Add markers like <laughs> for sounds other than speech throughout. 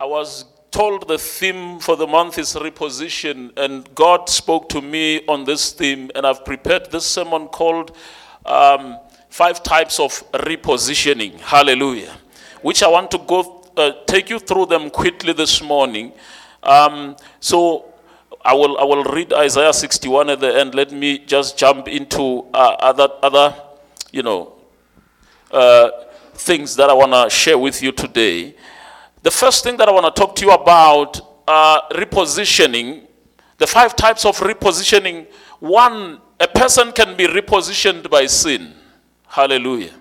I was told the theme for the month is reposition, and God spoke to me on this theme, and I've prepared this sermon called um, Five Types of Repositioning. Hallelujah. Which I want to go uh, take you through them quickly this morning. Um, so I will, I will read Isaiah 61 at the end. Let me just jump into uh, other, other, you know, uh, things that I want to share with you today. The first thing that I want to talk to you about uh, repositioning, the five types of repositioning. One, a person can be repositioned by sin. Hallelujah.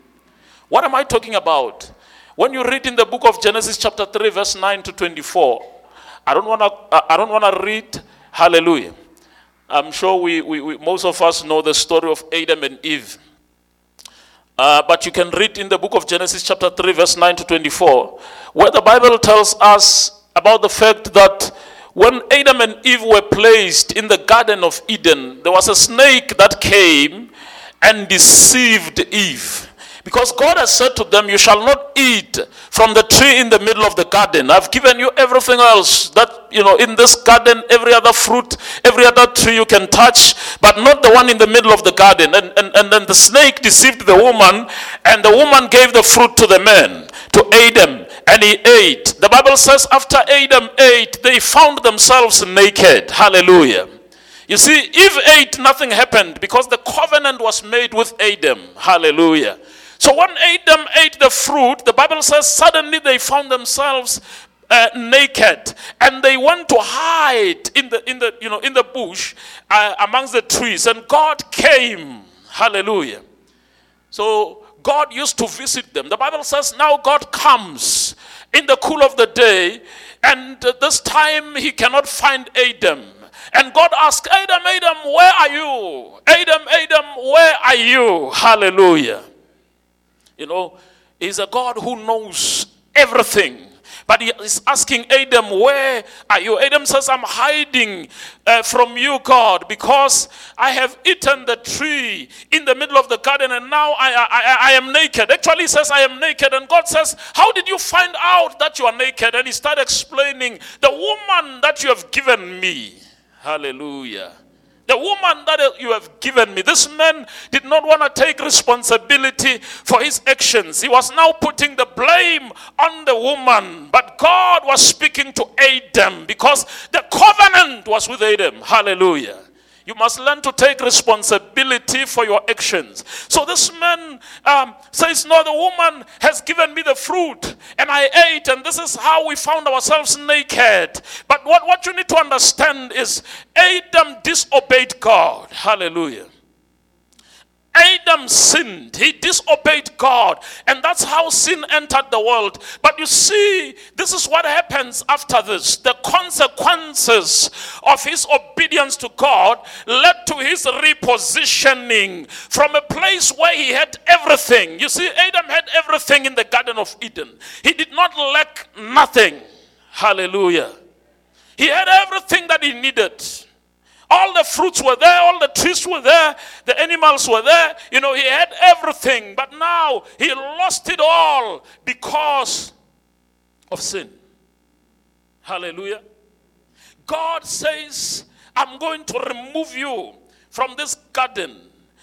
What am I talking about? When you read in the book of Genesis, chapter 3, verse 9 to 24, I don't want to, I don't want to read Hallelujah. I'm sure we, we, we, most of us know the story of Adam and Eve. Uh, but you can read in the book of Genesis, chapter 3, verse 9 to 24, where the Bible tells us about the fact that when Adam and Eve were placed in the Garden of Eden, there was a snake that came and deceived Eve. Because God has said to them, You shall not eat from the tree in the middle of the garden. I've given you everything else that, you know, in this garden, every other fruit, every other tree you can touch, but not the one in the middle of the garden. And, and, and then the snake deceived the woman, and the woman gave the fruit to the man, to Adam, and he ate. The Bible says, after Adam ate, they found themselves naked. Hallelujah. You see, Eve ate, nothing happened because the covenant was made with Adam. Hallelujah. So when Adam ate the fruit, the Bible says suddenly they found themselves uh, naked and they went to hide in the in the you know in the bush uh, amongst the trees and God came. Hallelujah. So God used to visit them. The Bible says now God comes in the cool of the day and uh, this time he cannot find Adam. And God asked Adam Adam where are you? Adam Adam where are you? Hallelujah you know, He's a God who knows everything. But he is asking Adam, Where are you? Adam says, I'm hiding uh, from you, God, because I have eaten the tree in the middle of the garden and now I, I, I am naked. Actually, he says, I am naked. And God says, How did you find out that you are naked? And he started explaining, The woman that you have given me. Hallelujah. The woman that you have given me, this man did not want to take responsibility for his actions. He was now putting the blame on the woman. But God was speaking to Adam because the covenant was with Adam. Hallelujah. You must learn to take responsibility for your actions. So this man um, says, No, the woman has given me the fruit and I ate, and this is how we found ourselves naked. But what, what you need to understand is Adam disobeyed God. Hallelujah. Adam sinned. He disobeyed God. And that's how sin entered the world. But you see, this is what happens after this. The consequences of his obedience to God led to his repositioning from a place where he had everything. You see, Adam had everything in the Garden of Eden, he did not lack nothing. Hallelujah. He had everything that he needed. All the fruits were there, all the trees were there, the animals were there. You know, he had everything, but now he lost it all because of sin. Hallelujah. God says, I'm going to remove you from this garden.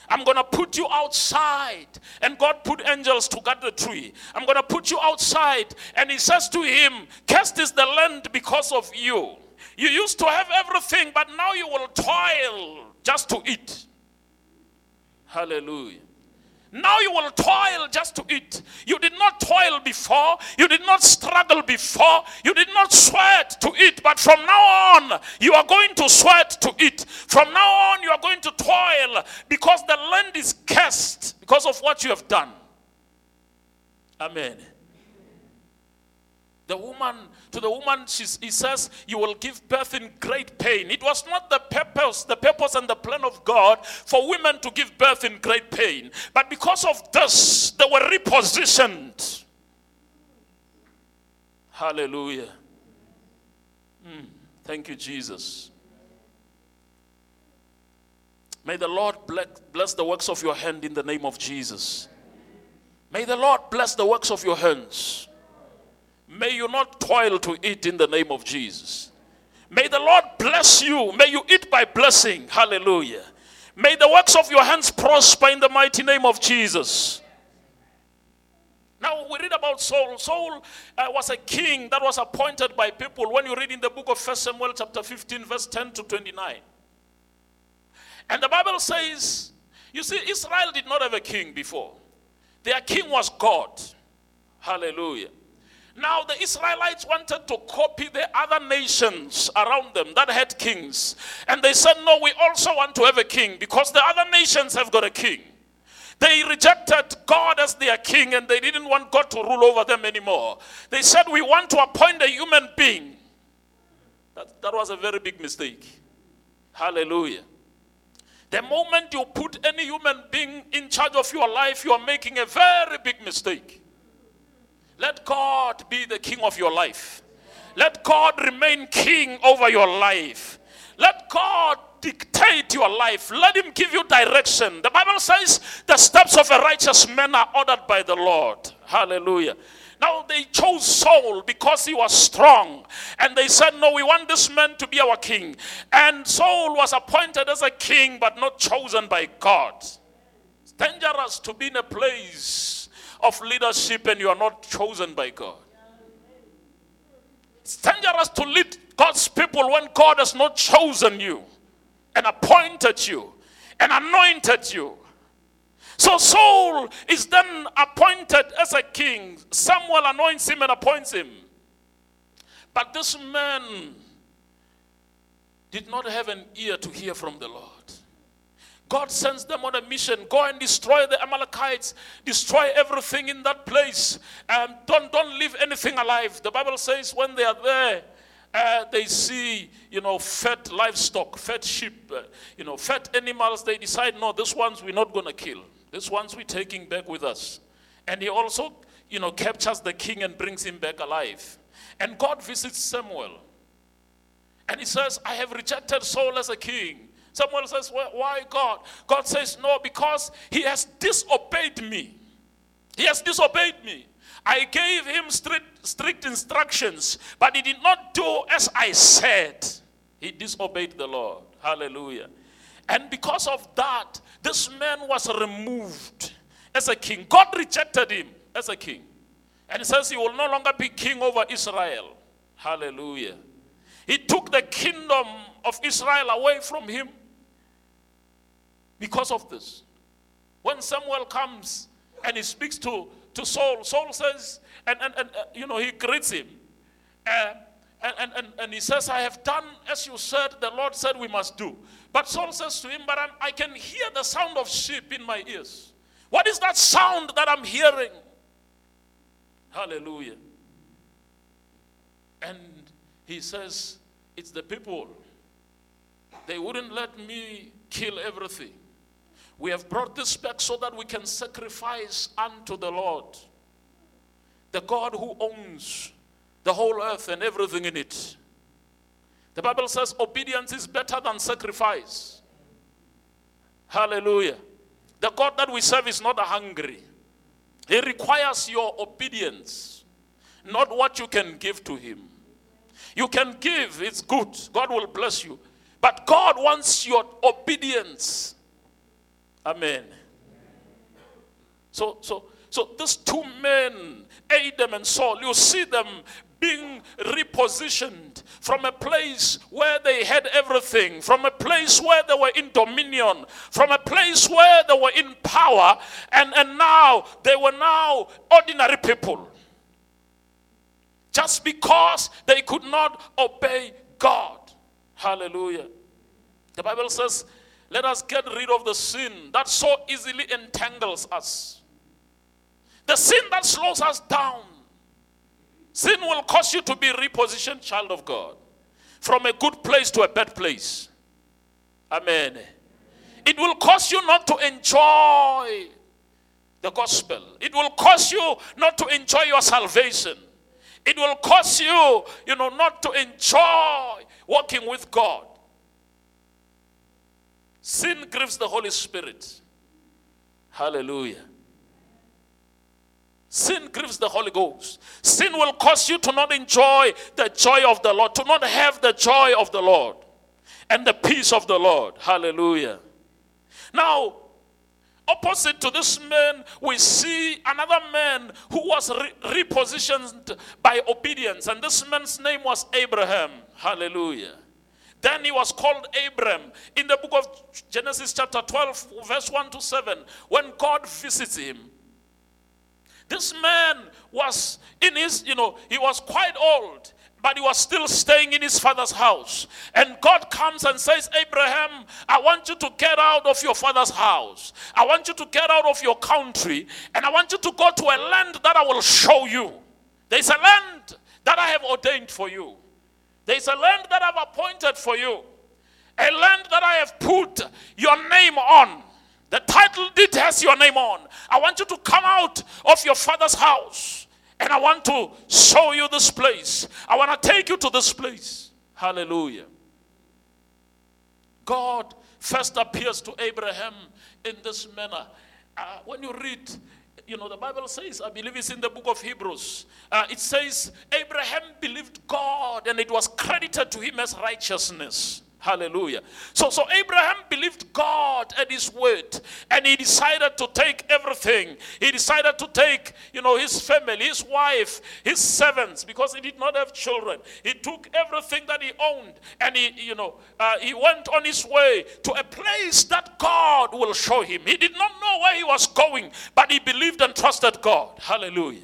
I'm going to put you outside. And God put angels to guard the tree. I'm going to put you outside. And he says to him, Cursed is the land because of you. You used to have everything, but now you will toil just to eat. Hallelujah. Now you will toil just to eat. You did not toil before. You did not struggle before. You did not sweat to eat. But from now on, you are going to sweat to eat. From now on, you are going to toil because the land is cursed because of what you have done. Amen. The woman, to the woman, she, he says, You will give birth in great pain. It was not the purpose, the purpose and the plan of God for women to give birth in great pain. But because of this, they were repositioned. Hallelujah. Mm, thank you, Jesus. May the Lord bless the works of your hand in the name of Jesus. May the Lord bless the works of your hands. May you not toil to eat in the name of Jesus. May the Lord bless you. May you eat by blessing. Hallelujah. May the works of your hands prosper in the mighty name of Jesus. Now we read about Saul. Saul uh, was a king that was appointed by people. When you read in the book of 1 Samuel, chapter 15, verse 10 to 29. And the Bible says, you see, Israel did not have a king before. Their king was God. Hallelujah. Now, the Israelites wanted to copy the other nations around them that had kings. And they said, No, we also want to have a king because the other nations have got a king. They rejected God as their king and they didn't want God to rule over them anymore. They said, We want to appoint a human being. That, that was a very big mistake. Hallelujah. The moment you put any human being in charge of your life, you are making a very big mistake. Let God be the king of your life. Let God remain king over your life. Let God dictate your life. Let him give you direction. The Bible says the steps of a righteous man are ordered by the Lord. Hallelujah. Now they chose Saul because he was strong. And they said, No, we want this man to be our king. And Saul was appointed as a king, but not chosen by God. It's dangerous to be in a place of leadership and you are not chosen by God. It's dangerous to lead God's people when God has not chosen you and appointed you and anointed you. So Saul is then appointed as a king. Samuel anoints him and appoints him. But this man did not have an ear to hear from the Lord. God sends them on a mission. Go and destroy the Amalekites. Destroy everything in that place. Um, don't, don't leave anything alive. The Bible says when they are there, uh, they see, you know, fat livestock, fat sheep, uh, you know, fat animals. They decide, no, this ones we're not going to kill. This ones we're taking back with us. And he also, you know, captures the king and brings him back alive. And God visits Samuel. And he says, I have rejected Saul as a king. Someone says, well, Why God? God says, No, because he has disobeyed me. He has disobeyed me. I gave him strict, strict instructions, but he did not do as I said. He disobeyed the Lord. Hallelujah. And because of that, this man was removed as a king. God rejected him as a king. And he says he will no longer be king over Israel. Hallelujah. He took the kingdom of Israel away from him because of this. When Samuel comes and he speaks to, to Saul, Saul says, and, and, and uh, you know, he greets him. Uh, and, and, and he says, I have done as you said, the Lord said we must do. But Saul says to him, But I'm, I can hear the sound of sheep in my ears. What is that sound that I'm hearing? Hallelujah. And he says, It's the people. They wouldn't let me kill everything. We have brought this back so that we can sacrifice unto the Lord, the God who owns the whole earth and everything in it. The Bible says obedience is better than sacrifice. Hallelujah. The God that we serve is not hungry, He requires your obedience, not what you can give to Him. You can give, it's good, God will bless you. But God wants your obedience. Amen. So, so, so these two men, Adam and Saul, you see them being repositioned from a place where they had everything, from a place where they were in dominion, from a place where they were in power, and, and now they were now ordinary people. Just because they could not obey God. Hallelujah. The Bible says let us get rid of the sin that so easily entangles us. The sin that slows us down. Sin will cause you to be repositioned, child of God, from a good place to a bad place. Amen. It will cause you not to enjoy the gospel. It will cause you not to enjoy your salvation. It will cause you, you know, not to enjoy walking with God. Sin grieves the Holy Spirit. Hallelujah. Sin grieves the Holy Ghost. Sin will cause you to not enjoy the joy of the Lord, to not have the joy of the Lord and the peace of the Lord. Hallelujah. Now, opposite to this man, we see another man who was re- repositioned by obedience, and this man's name was Abraham. Hallelujah. Then he was called Abram. In the book of Genesis, chapter 12, verse 1 to 7, when God visits him, this man was in his, you know, he was quite old but he was still staying in his father's house. And God comes and says, Abraham, I want you to get out of your father's house. I want you to get out of your country, and I want you to go to a land that I will show you. There's a land that I have ordained for you. There's a land that I've appointed for you. A land that I have put your name on. The title deed has your name on. I want you to come out of your father's house. And I want to show you this place. I want to take you to this place. Hallelujah. God first appears to Abraham in this manner. Uh, when you read, you know, the Bible says, I believe it's in the book of Hebrews, uh, it says, Abraham believed God and it was credited to him as righteousness. Hallelujah. So, so Abraham believed God and his word, and he decided to take everything. He decided to take, you know, his family, his wife, his servants, because he did not have children. He took everything that he owned, and he, you know, uh, he went on his way to a place that God will show him. He did not know where he was going, but he believed and trusted God. Hallelujah.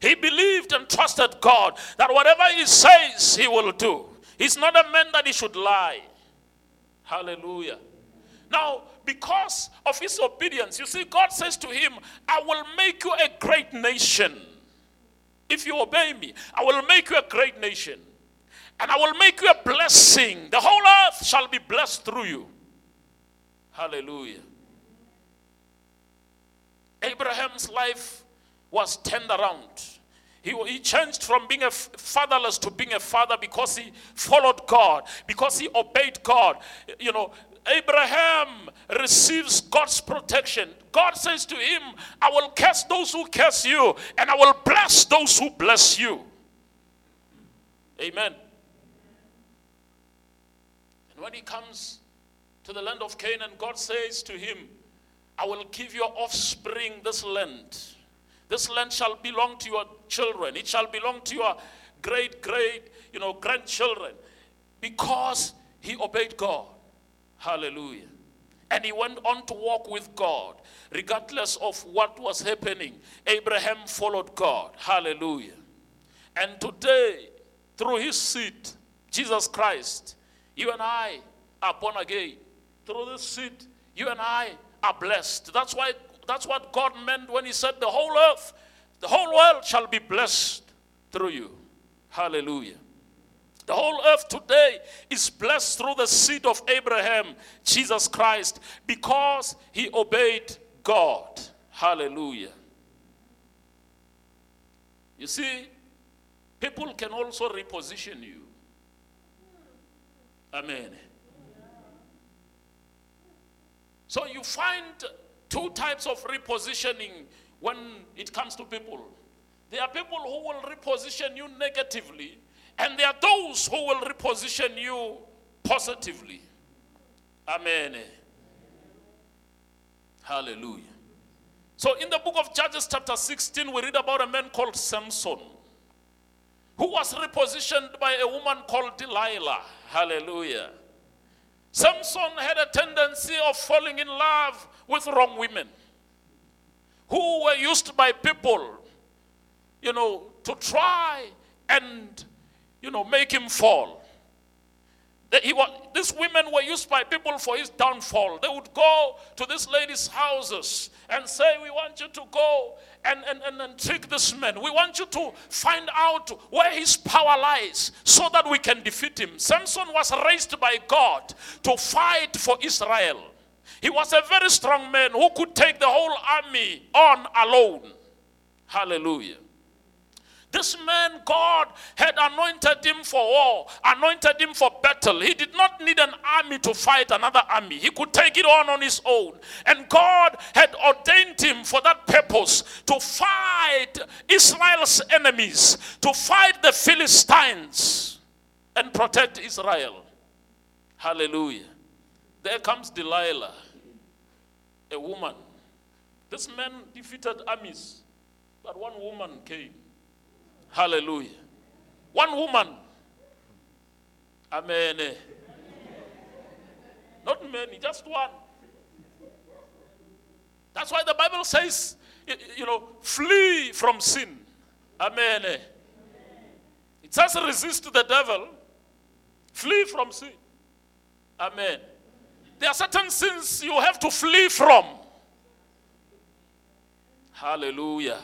He believed and trusted God that whatever he says, he will do. He's not a man that he should lie. Hallelujah. Now, because of his obedience, you see, God says to him, I will make you a great nation. If you obey me, I will make you a great nation. And I will make you a blessing. The whole earth shall be blessed through you. Hallelujah. Abraham's life was turned around. He, he changed from being a fatherless to being a father because he followed God, because he obeyed God. You know, Abraham receives God's protection. God says to him, I will curse those who curse you, and I will bless those who bless you. Amen. And when he comes to the land of Canaan, God says to him, I will give your offspring this land. This land shall belong to your children. It shall belong to your great, great, you know, grandchildren. Because he obeyed God. Hallelujah. And he went on to walk with God, regardless of what was happening. Abraham followed God. Hallelujah. And today, through his seed, Jesus Christ, you and I are born again. Through this seed, you and I are blessed. That's why that's what God meant when He said, The whole earth, the whole world shall be blessed through you. Hallelujah. The whole earth today is blessed through the seed of Abraham, Jesus Christ, because he obeyed God. Hallelujah. You see, people can also reposition you. Amen. So you find two types of repositioning when it comes to people. There are people who will reposition you negatively, and there are those who will reposition you positively. Amen. Hallelujah. So, in the book of Judges, chapter 16, we read about a man called Samson who was repositioned by a woman called Delilah. Hallelujah. Samson had a tendency of falling in love with wrong women who were used by people, you know, to try and, you know, make him fall. He was, these women were used by people for his downfall. They would go to these ladies' houses and say, We want you to go and, and, and, and trick this man. We want you to find out where his power lies so that we can defeat him. Samson was raised by God to fight for Israel. He was a very strong man who could take the whole army on alone. Hallelujah. This man, God had anointed him for war, anointed him for battle. He did not need an army to fight another army, he could take it on on his own. And God had ordained him for that purpose to fight Israel's enemies, to fight the Philistines and protect Israel. Hallelujah. There comes Delilah, a woman. This man defeated armies, but one woman came. Hallelujah. One woman. Amen. Not many, just one. That's why the Bible says, you know, flee from sin. Amen. It says resist the devil, flee from sin. Amen. There are certain sins you have to flee from. Hallelujah.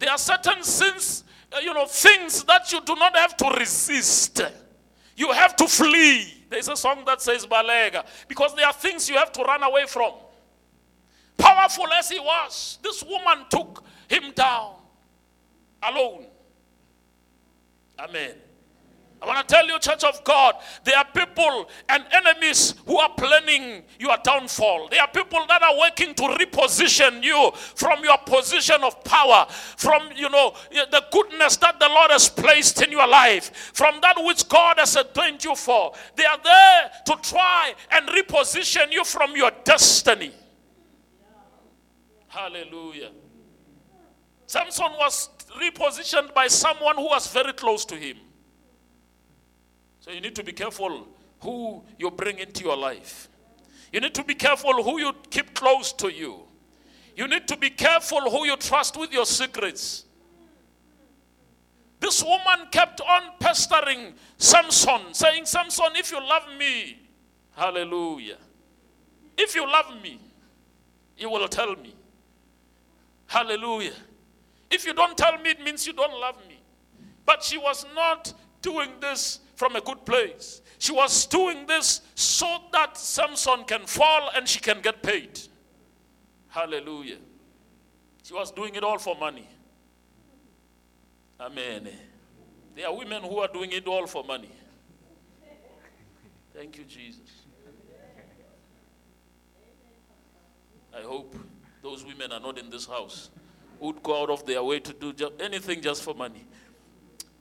There are certain sins, Uh, you know, things that you do not have to resist. You have to flee. There's a song that says Balega because there are things you have to run away from. Powerful as he was, this woman took him down alone. Amen. I want to tell you, Church of God, there are people and enemies who are planning your downfall. There are people that are working to reposition you from your position of power, from you know the goodness that the Lord has placed in your life, from that which God has ordained you for. They are there to try and reposition you from your destiny. Hallelujah. Samson was repositioned by someone who was very close to him. So you need to be careful who you bring into your life. You need to be careful who you keep close to you. You need to be careful who you trust with your secrets. This woman kept on pestering Samson, saying, Samson, if you love me, hallelujah. If you love me, you will tell me. Hallelujah. If you don't tell me, it means you don't love me. But she was not doing this from a good place. She was doing this so that Samson can fall and she can get paid. Hallelujah. She was doing it all for money. Amen. There are women who are doing it all for money. Thank you, Jesus. I hope those women are not in this house would go out of their way to do anything just for money.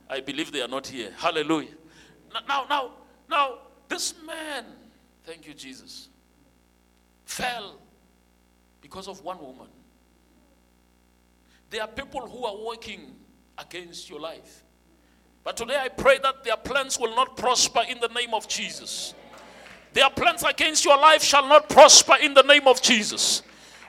I believe they are not here. Hallelujah. Now, now, now, this man, thank you, Jesus, fell because of one woman. There are people who are working against your life. But today I pray that their plans will not prosper in the name of Jesus. Their plans against your life shall not prosper in the name of Jesus.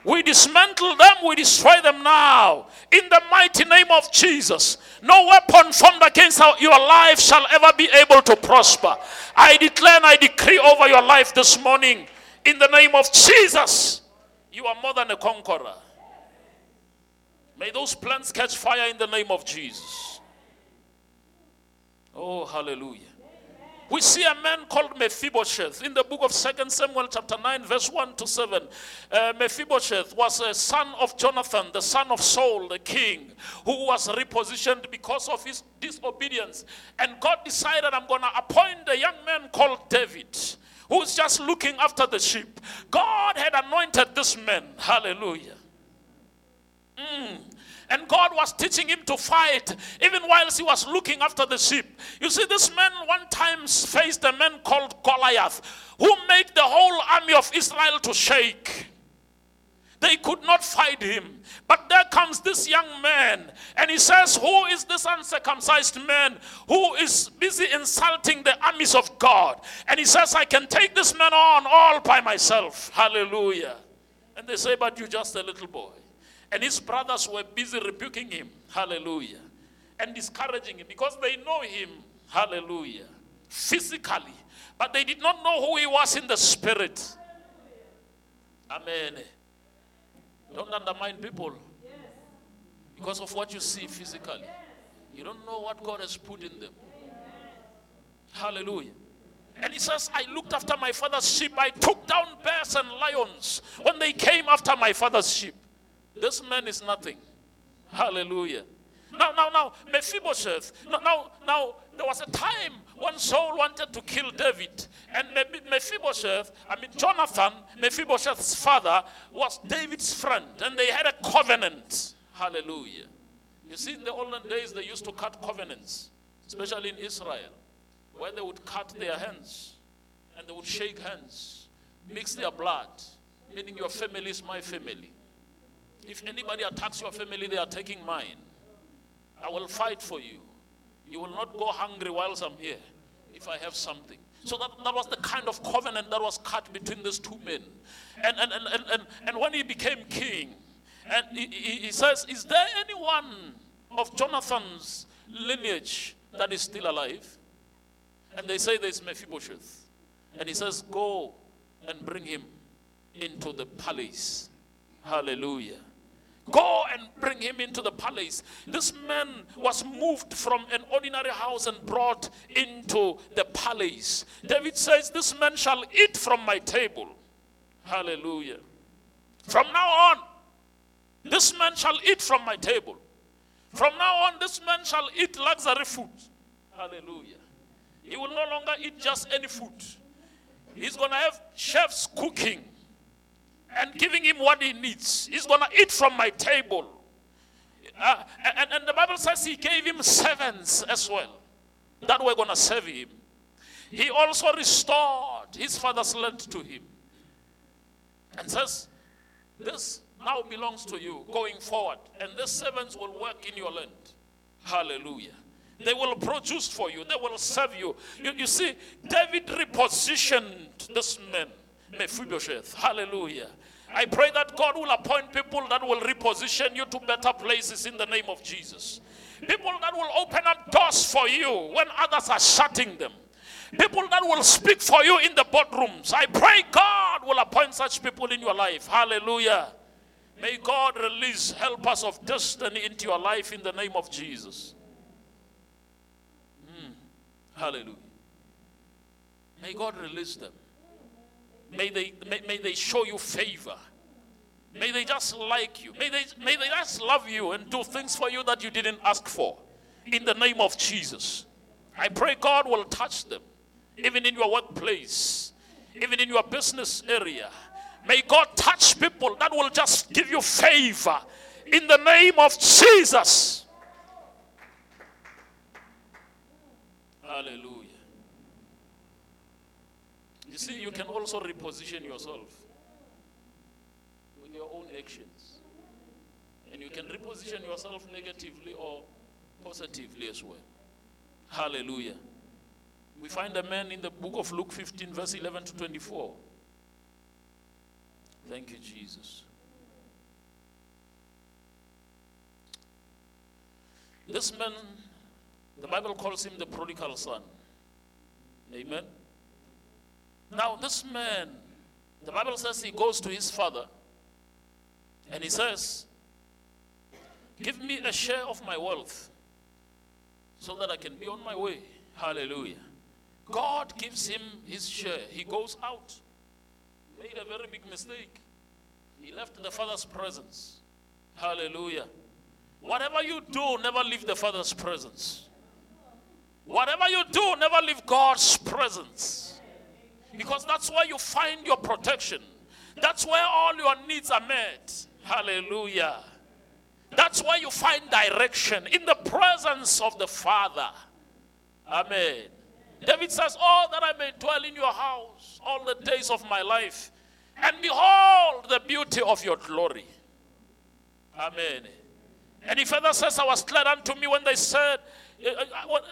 We dismantle them, we destroy them now. In the mighty name of Jesus. No weapon formed against your life shall ever be able to prosper. I declare and I decree over your life this morning. In the name of Jesus. You are more than a conqueror. May those plans catch fire in the name of Jesus. Oh, hallelujah we see a man called Mephibosheth in the book of Second Samuel, chapter 9, verse 1 to 7. Uh, Mephibosheth was a son of Jonathan, the son of Saul, the king, who was repositioned because of his disobedience. And God decided, I'm going to appoint a young man called David who's just looking after the sheep. God had anointed this man. Hallelujah. Mm. And God was teaching him to fight even whilst he was looking after the sheep. You see, this man one time faced a man called Goliath who made the whole army of Israel to shake. They could not fight him. But there comes this young man, and he says, Who is this uncircumcised man who is busy insulting the armies of God? And he says, I can take this man on all by myself. Hallelujah. And they say, But you're just a little boy. And his brothers were busy rebuking him. Hallelujah. And discouraging him because they know him. Hallelujah. Physically. But they did not know who he was in the spirit. Amen. Don't undermine people because of what you see physically. You don't know what God has put in them. Hallelujah. And he says, I looked after my father's sheep. I took down bears and lions when they came after my father's sheep. This man is nothing. Hallelujah. Now, now, now, Mephibosheth. Now, now, now, there was a time when Saul wanted to kill David, and Mephibosheth, I mean Jonathan, Mephibosheth's father, was David's friend, and they had a covenant. Hallelujah. You see, in the olden days, they used to cut covenants, especially in Israel, where they would cut their hands and they would shake hands, mix their blood, meaning your family is my family. If anybody attacks your family, they are taking mine. I will fight for you. You will not go hungry whilst I'm here if I have something. So that, that was the kind of covenant that was cut between these two men. And, and, and, and, and, and when he became king, and he, he, he says, Is there anyone of Jonathan's lineage that is still alive? And they say there's Mephibosheth. And he says, Go and bring him into the palace. Hallelujah. Go and bring him into the palace. This man was moved from an ordinary house and brought into the palace. David says, This man shall eat from my table. Hallelujah. From now on, this man shall eat from my table. From now on, this man shall eat luxury food. Hallelujah. He will no longer eat just any food. He's going to have chefs cooking and giving him what he needs. He's going to eat from my table. Uh, and, and the Bible says he gave him servants as well that were going to serve him. He also restored his father's land to him and says, This now belongs to you going forward, and the servants will work in your land. Hallelujah. They will produce for you, they will serve you. You, you see, David repositioned this man Mephibosheth. Hallelujah. I pray that God will appoint people that will reposition you to better places in the name of Jesus. People that will open up doors for you when others are shutting them. People that will speak for you in the boardrooms. I pray God will appoint such people in your life. Hallelujah. May God release helpers of destiny into your life in the name of Jesus. Mm. Hallelujah. May God release them. May they, may, may they show you favor. May they just like you. May they, may they just love you and do things for you that you didn't ask for. In the name of Jesus. I pray God will touch them, even in your workplace, even in your business area. May God touch people that will just give you favor in the name of Jesus. Hallelujah see, you can also reposition yourself with your own actions. And you can reposition yourself negatively or positively as well. Hallelujah. We find a man in the book of Luke 15, verse 11 to 24. Thank you, Jesus. This man, the Bible calls him the prodigal son. Amen. Now, this man, the Bible says he goes to his father and he says, Give me a share of my wealth so that I can be on my way. Hallelujah. God gives him his share. He goes out. Made a very big mistake. He left the father's presence. Hallelujah. Whatever you do, never leave the father's presence. Whatever you do, never leave God's presence. Because that's where you find your protection. That's where all your needs are met. Hallelujah. That's where you find direction in the presence of the Father. Amen. David says, Oh, that I may dwell in your house all the days of my life and behold the beauty of your glory. Amen. And he further says, I was glad unto me when they said,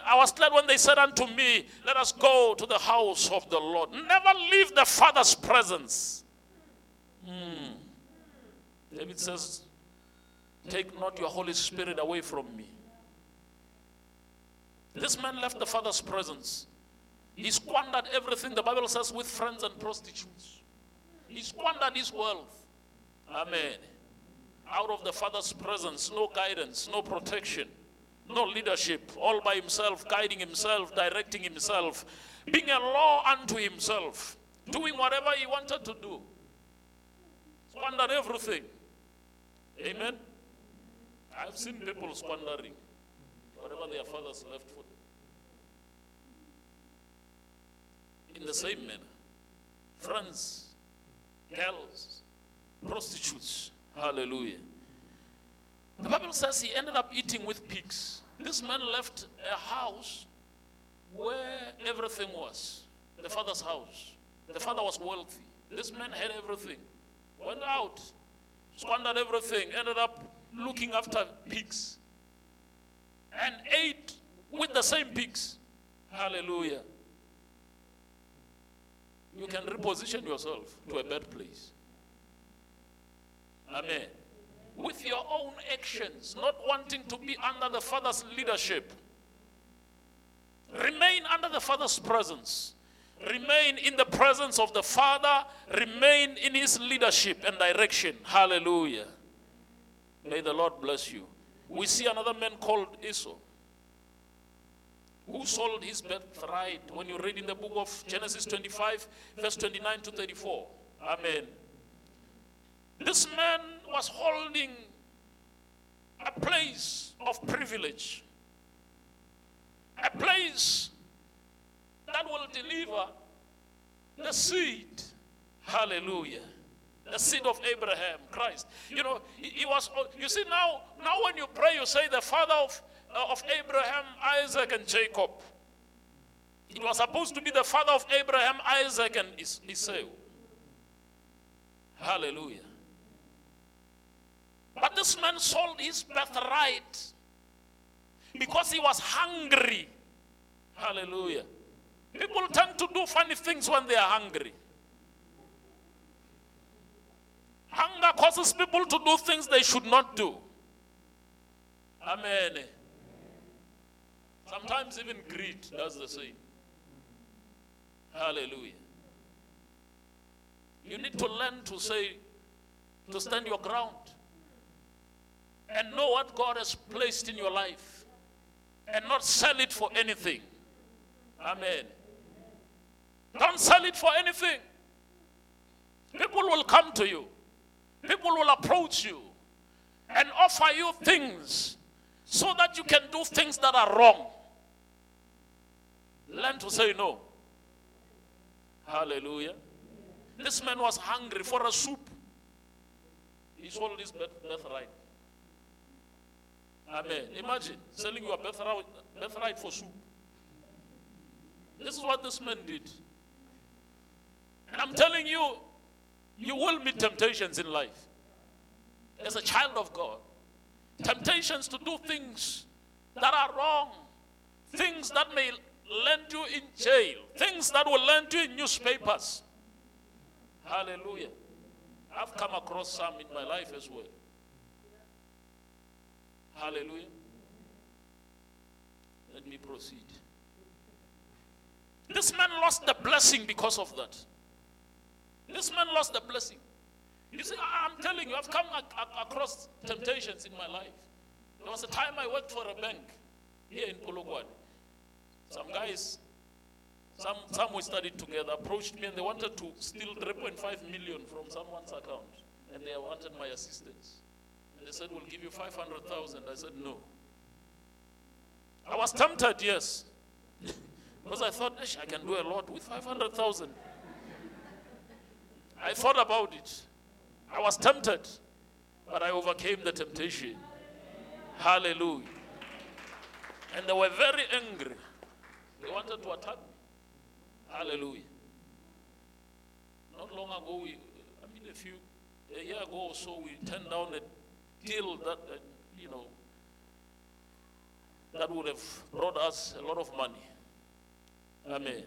I was glad when they said unto me, Let us go to the house of the Lord. Never leave the Father's presence. Hmm. David says, Take not your Holy Spirit away from me. This man left the Father's presence. He squandered everything, the Bible says, with friends and prostitutes. He squandered his wealth. Amen. Out of the Father's presence, no guidance, no protection no leadership, all by himself, guiding himself, directing himself, being a law unto himself, doing whatever he wanted to do. Squander everything. Amen. I've seen people squandering. whatever their fathers left for them. In the same manner, friends, girls, prostitutes, hallelujah. The Bible says he ended up eating with pigs. This man left a house where everything was the father's house. The father was wealthy. This man had everything. Went out, squandered everything, ended up looking after pigs, and ate with the same pigs. Hallelujah. You can reposition yourself to a better place. Amen. With your own actions, not wanting to be under the Father's leadership. Remain under the Father's presence. Remain in the presence of the Father. Remain in His leadership and direction. Hallelujah. May the Lord bless you. We see another man called Esau who sold his birthright when you read in the book of Genesis 25, verse 29 to 34. Amen. This man was holding a place of privilege, a place that will deliver the seed. Hallelujah. The seed of Abraham, Christ. You know, he, he was, you see, now, now when you pray, you say the father of, uh, of Abraham, Isaac, and Jacob. It was supposed to be the father of Abraham, Isaac, and Esau. Hallelujah. But this man sold his birthright because he was hungry. Hallelujah. People tend to do funny things when they are hungry. Hunger causes people to do things they should not do. Amen. Sometimes even greed does the same. Hallelujah. You need to learn to say, to stand your ground and know what God has placed in your life and not sell it for anything. Amen. Don't sell it for anything. People will come to you, people will approach you and offer you things so that you can do things that are wrong. Learn to say no. Hallelujah. This man was hungry for a soup. He sold his birthright. Amen. Imagine selling your birthright, birthright for soup. This is what this man did. And I'm telling you, you will meet temptations in life. As a child of God, temptations to do things that are wrong, things that may land you in jail, things that will land you in newspapers. Hallelujah. I've come across some in my life as well. Hallelujah. Let me proceed. This man lost the blessing because of that. This man lost the blessing. You see, I'm telling you, I've come across temptations in my life. There was a time I worked for a bank here in Polokwane. Some guys, some, some we studied together, approached me and they wanted to steal 3.5 million from someone's account. And they wanted my assistance. They said, we'll give you 500,000. I said, no. I was tempted, yes. <laughs> because I thought, I can do a lot with 500,000. I thought about it. I was tempted, but I overcame the temptation. Hallelujah. And they were very angry. They wanted to attack me. Hallelujah. Not long ago, we, I mean, a few, a year ago or so, we turned down a deal that, uh, you know, that would have brought us a lot of money. Amen.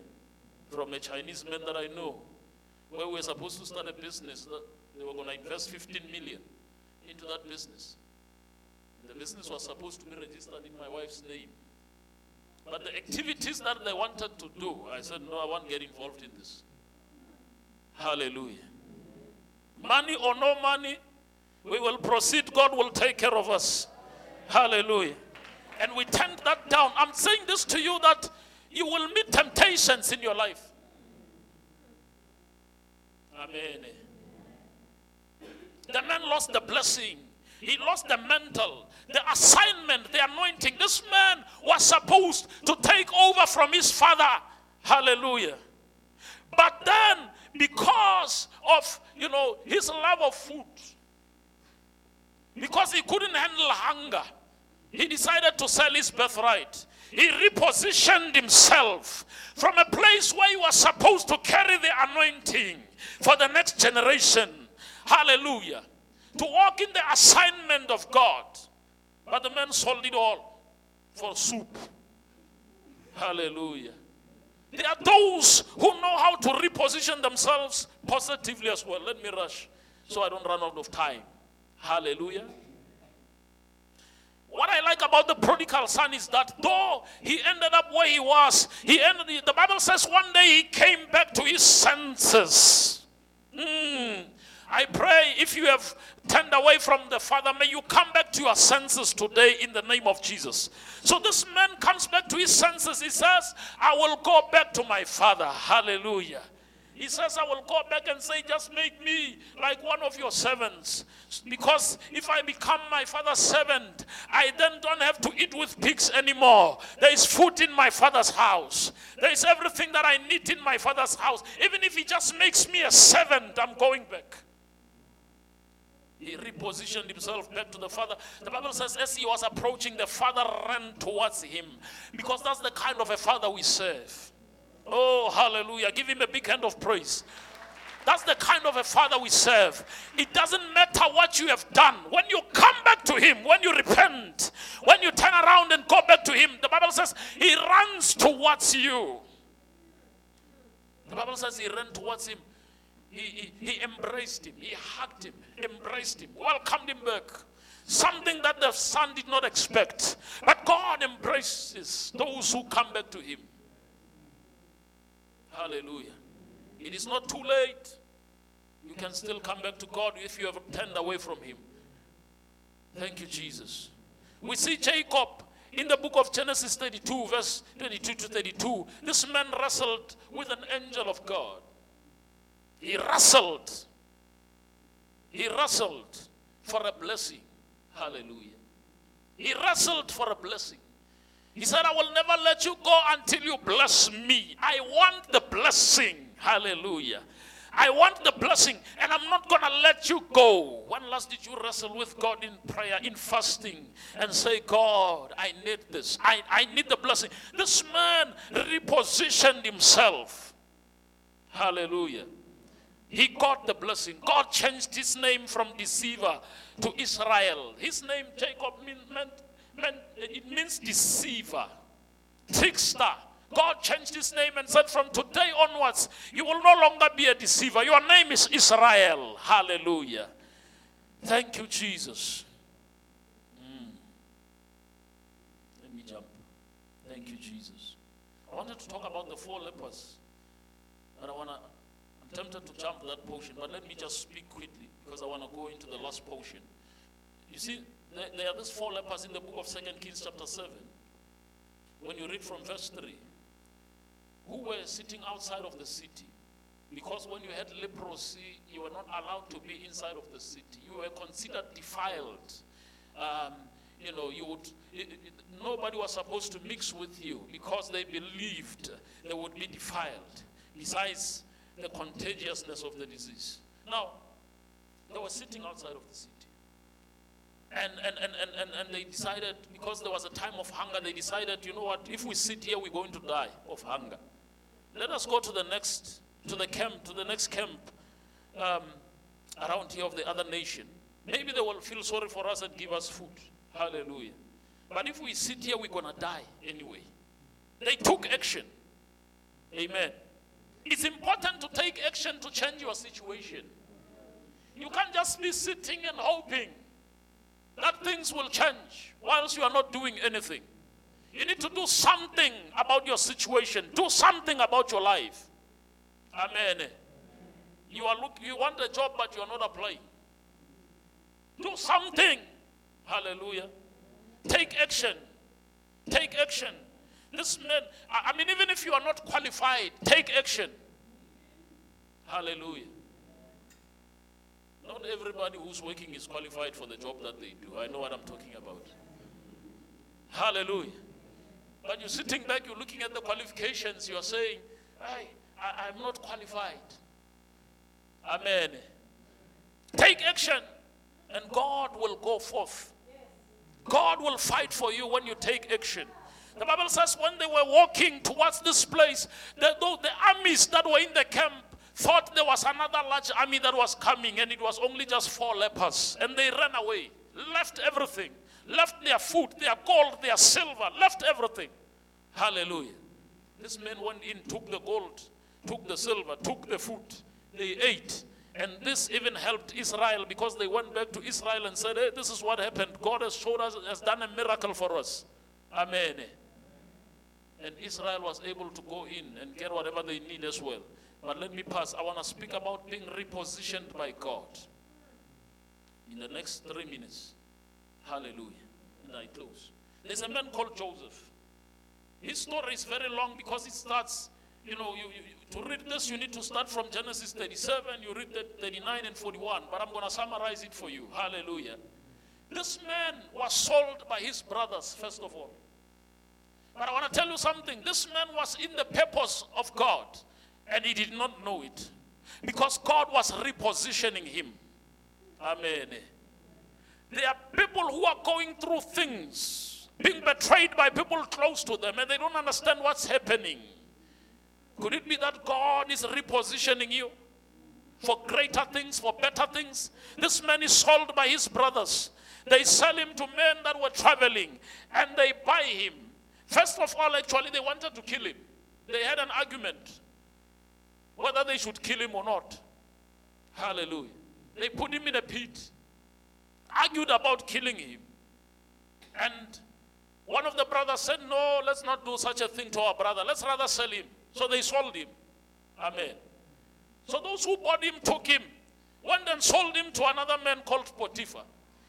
From a Chinese man that I know, where we were supposed to start a business, they were going to invest 15 million into that business. The business was supposed to be registered in my wife's name. But the activities that they wanted to do, I said, no, I won't get involved in this. Hallelujah. Money or no money, we will proceed. God will take care of us. Hallelujah. And we turned that down. I'm saying this to you that you will meet temptations in your life. Amen. The man lost the blessing He lost the mantle, the assignment, the anointing. This man was supposed to take over from his father. Hallelujah. But then, because of, you know, his love of food, because he couldn't handle hunger, he decided to sell his birthright. He repositioned himself from a place where he was supposed to carry the anointing for the next generation. Hallelujah. To walk in the assignment of God. But the man sold it all for soup. Hallelujah. There are those who know how to reposition themselves positively as well. Let me rush so I don't run out of time. Hallelujah. What I like about the prodigal son is that though he ended up where he was, he ended, the Bible says one day he came back to his senses. Mm. I pray if you have turned away from the Father, may you come back to your senses today in the name of Jesus. So this man comes back to his senses. He says, I will go back to my Father. Hallelujah. He says, I will go back and say, just make me like one of your servants. Because if I become my father's servant, I then don't have to eat with pigs anymore. There is food in my father's house. There is everything that I need in my father's house. Even if he just makes me a servant, I'm going back. He repositioned himself back to the Father. The Bible says, as he was approaching, the Father ran towards him. Because that's the kind of a Father we serve. Oh, hallelujah. Give him a big hand of praise. That's the kind of a father we serve. It doesn't matter what you have done. When you come back to him, when you repent, when you turn around and go back to him, the Bible says he runs towards you. The Bible says he ran towards him. He, he, he embraced him. He hugged him, embraced him, welcomed him back. Something that the son did not expect. But God embraces those who come back to him. Hallelujah. It is not too late. You can still come back to God if you have turned away from Him. Thank you, Jesus. We see Jacob in the book of Genesis 32, verse 22 to 32. This man wrestled with an angel of God. He wrestled. He wrestled for a blessing. Hallelujah. He wrestled for a blessing. He said, I will never let you go until you bless me. I want the blessing. Hallelujah. I want the blessing and I'm not going to let you go. When last did you wrestle with God in prayer, in fasting, and say, God, I need this. I, I need the blessing. This man repositioned himself. Hallelujah. He got the blessing. God changed his name from deceiver to Israel. His name, Jacob, meant it means deceiver, trickster. God changed his name and said, From today onwards, you will no longer be a deceiver. Your name is Israel. Hallelujah. Thank you, Jesus. Mm. Let me jump. Thank you, Jesus. I wanted to talk about the four lepers. But I want to, I'm tempted to jump that portion, but let me just speak quickly because I want to go into the last portion. You see, there, are these four lepers in the book of Second Kings, chapter 7. When you read from verse 3, who were sitting outside of the city. Because when you had leprosy, you were not allowed to be inside of the city. You were considered defiled. Um, you know, you would, it, it, nobody was supposed to mix with you because they believed they would be defiled, besides the contagiousness of the disease. Now, they were sitting outside of the city. And, and, and, and, and, they decided, because there was a time of hunger, they decided, you know what, if we sit here, we're going to die of hunger. Let us go to the next, to the camp, to the next camp um, around here of the other nation. Maybe they will feel sorry for us and give us food. Hallelujah. But if we sit here, we're going to die anyway. They took action. Amen. It's important to take action to change your situation. You can't just be sitting and hoping that things will change whilst you are not doing anything. You need to do something about your situation. Do something about your life. Amen. You are look, you want a job, but you are not applying. Do something. Hallelujah. Take action. Take action. This man, I mean, even if you are not qualified, take action. Hallelujah. Not everybody who's working is qualified for the job that they do. I know what I'm talking about. Hallelujah. But you're sitting back, you're looking at the qualifications, you're saying, I, I, I'm not qualified. Amen. Take action, and God will go forth. God will fight for you when you take action. The Bible says when they were walking towards this place, the, the armies that were in the camp thought there was another large army that was coming, and it was only just four lepers. And they ran away, left everything, left their food, their gold, their silver, left everything. Hallelujah. This man went in, took the gold, took the silver, took the food. They ate. And this even helped Israel because they went back to Israel and said, Hey, this is what happened. God has showed us, has done a miracle for us. Amen. And Israel was able to go in and get whatever they need as well. But let me pass. I want to speak about being repositioned by God. In the next three minutes. Hallelujah. And I close. There's a man called Joseph. His story is very long because it starts, you know, you, you, to read this, you need to start from Genesis 37, you read 39 and 41, but I'm going to summarize it for you. Hallelujah. This man was sold by his brothers, first of all. But I want to tell you something. This man was in the purpose of God, and he did not know it because God was repositioning him. Amen. There are people who are going through things, being betrayed by people close to them, and they don't understand what's happening. Could it be that God is repositioning you for greater things, for better things? This man is sold by his brothers. They sell him to men that were traveling and they buy him. First of all, actually, they wanted to kill him. They had an argument whether they should kill him or not. Hallelujah. They put him in a pit, argued about killing him. And one of the brothers said, No, let's not do such a thing to our brother. Let's rather sell him. So they sold him. Amen. So those who bought him took him, went and sold him to another man called Potiphar.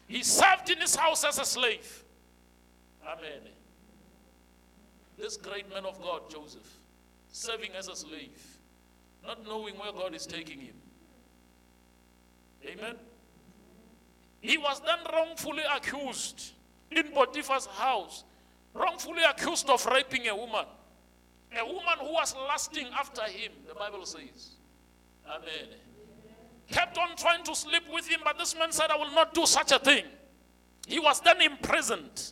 He served in his house as a slave. Amen. This great man of God, Joseph, serving as a slave, not knowing where God is taking him. Amen. He was then wrongfully accused in Potiphar's house, wrongfully accused of raping a woman. A woman who was lusting after him, the Bible says. Amen. Kept on trying to sleep with him, but this man said, I will not do such a thing. He was then imprisoned.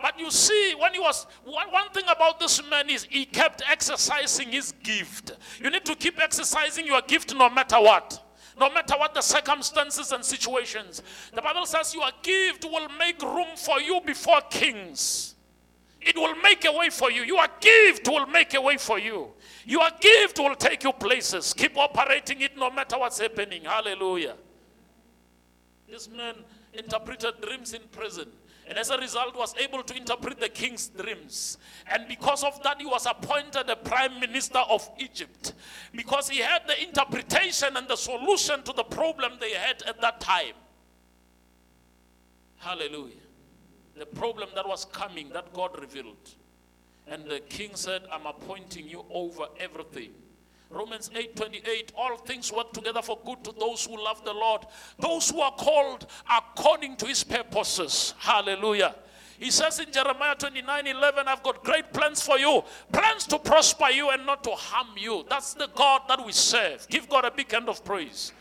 But you see, when he was, one, one thing about this man is he kept exercising his gift. You need to keep exercising your gift no matter what. No matter what the circumstances and situations. The Bible says your gift will make room for you before kings. It will make a way for you. Your gift will make a way for you. Your gift will take you places. Keep operating it no matter what's happening. Hallelujah. This man interpreted dreams in prison. And as a result, was able to interpret the king's dreams. And because of that, he was appointed the prime minister of Egypt. Because he had the interpretation and the solution to the problem they had at that time. Hallelujah the problem that was coming that God revealed. And the king said, I'm appointing you over everything. Romans 8:28 all things work together for good to those who love the Lord those who are called according to his purposes hallelujah he says in Jeremiah 29 11, I've got great plans for you. Plans to prosper you and not to harm you. That's the God that we serve. Give God a big hand of praise.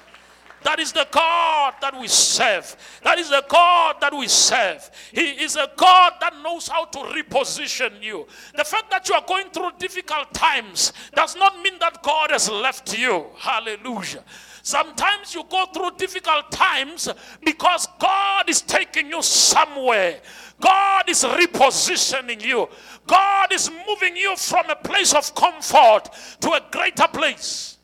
That is the God that we serve. That is the God that we serve. He is a God that knows how to reposition you. The fact that you are going through difficult times does not mean that God has left you. Hallelujah. Sometimes you go through difficult times because God is taking you somewhere. God is repositioning you. God is moving you from a place of comfort to a greater place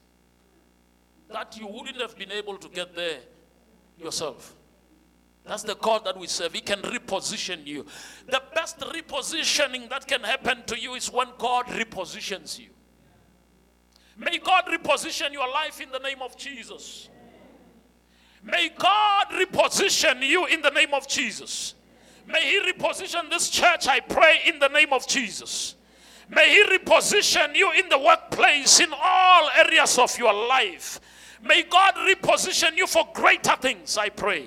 that you wouldn't have been able to get there yourself. That's the God that we serve. He can reposition you. The best repositioning that can happen to you is when God repositions you. May God reposition your life in the name of Jesus. May God reposition you in the name of Jesus. May He reposition this church, I pray, in the name of Jesus. May He reposition you in the workplace, in all areas of your life. May God reposition you for greater things, I pray.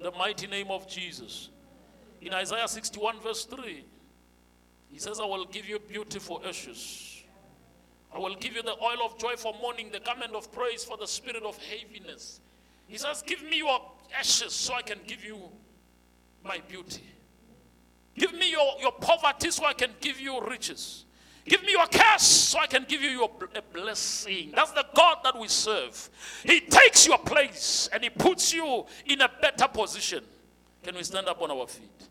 The mighty name of Jesus. In Isaiah 61, verse 3, he says, I will give you beautiful ashes. I will give you the oil of joy for mourning, the garment of praise for the spirit of heaviness. He says, Give me your ashes so I can give you my beauty. Give me your, your poverty so I can give you riches. Give me your curse so I can give you your a blessing. That's the God that we serve. He takes your place and He puts you in a better position. Can we stand up on our feet?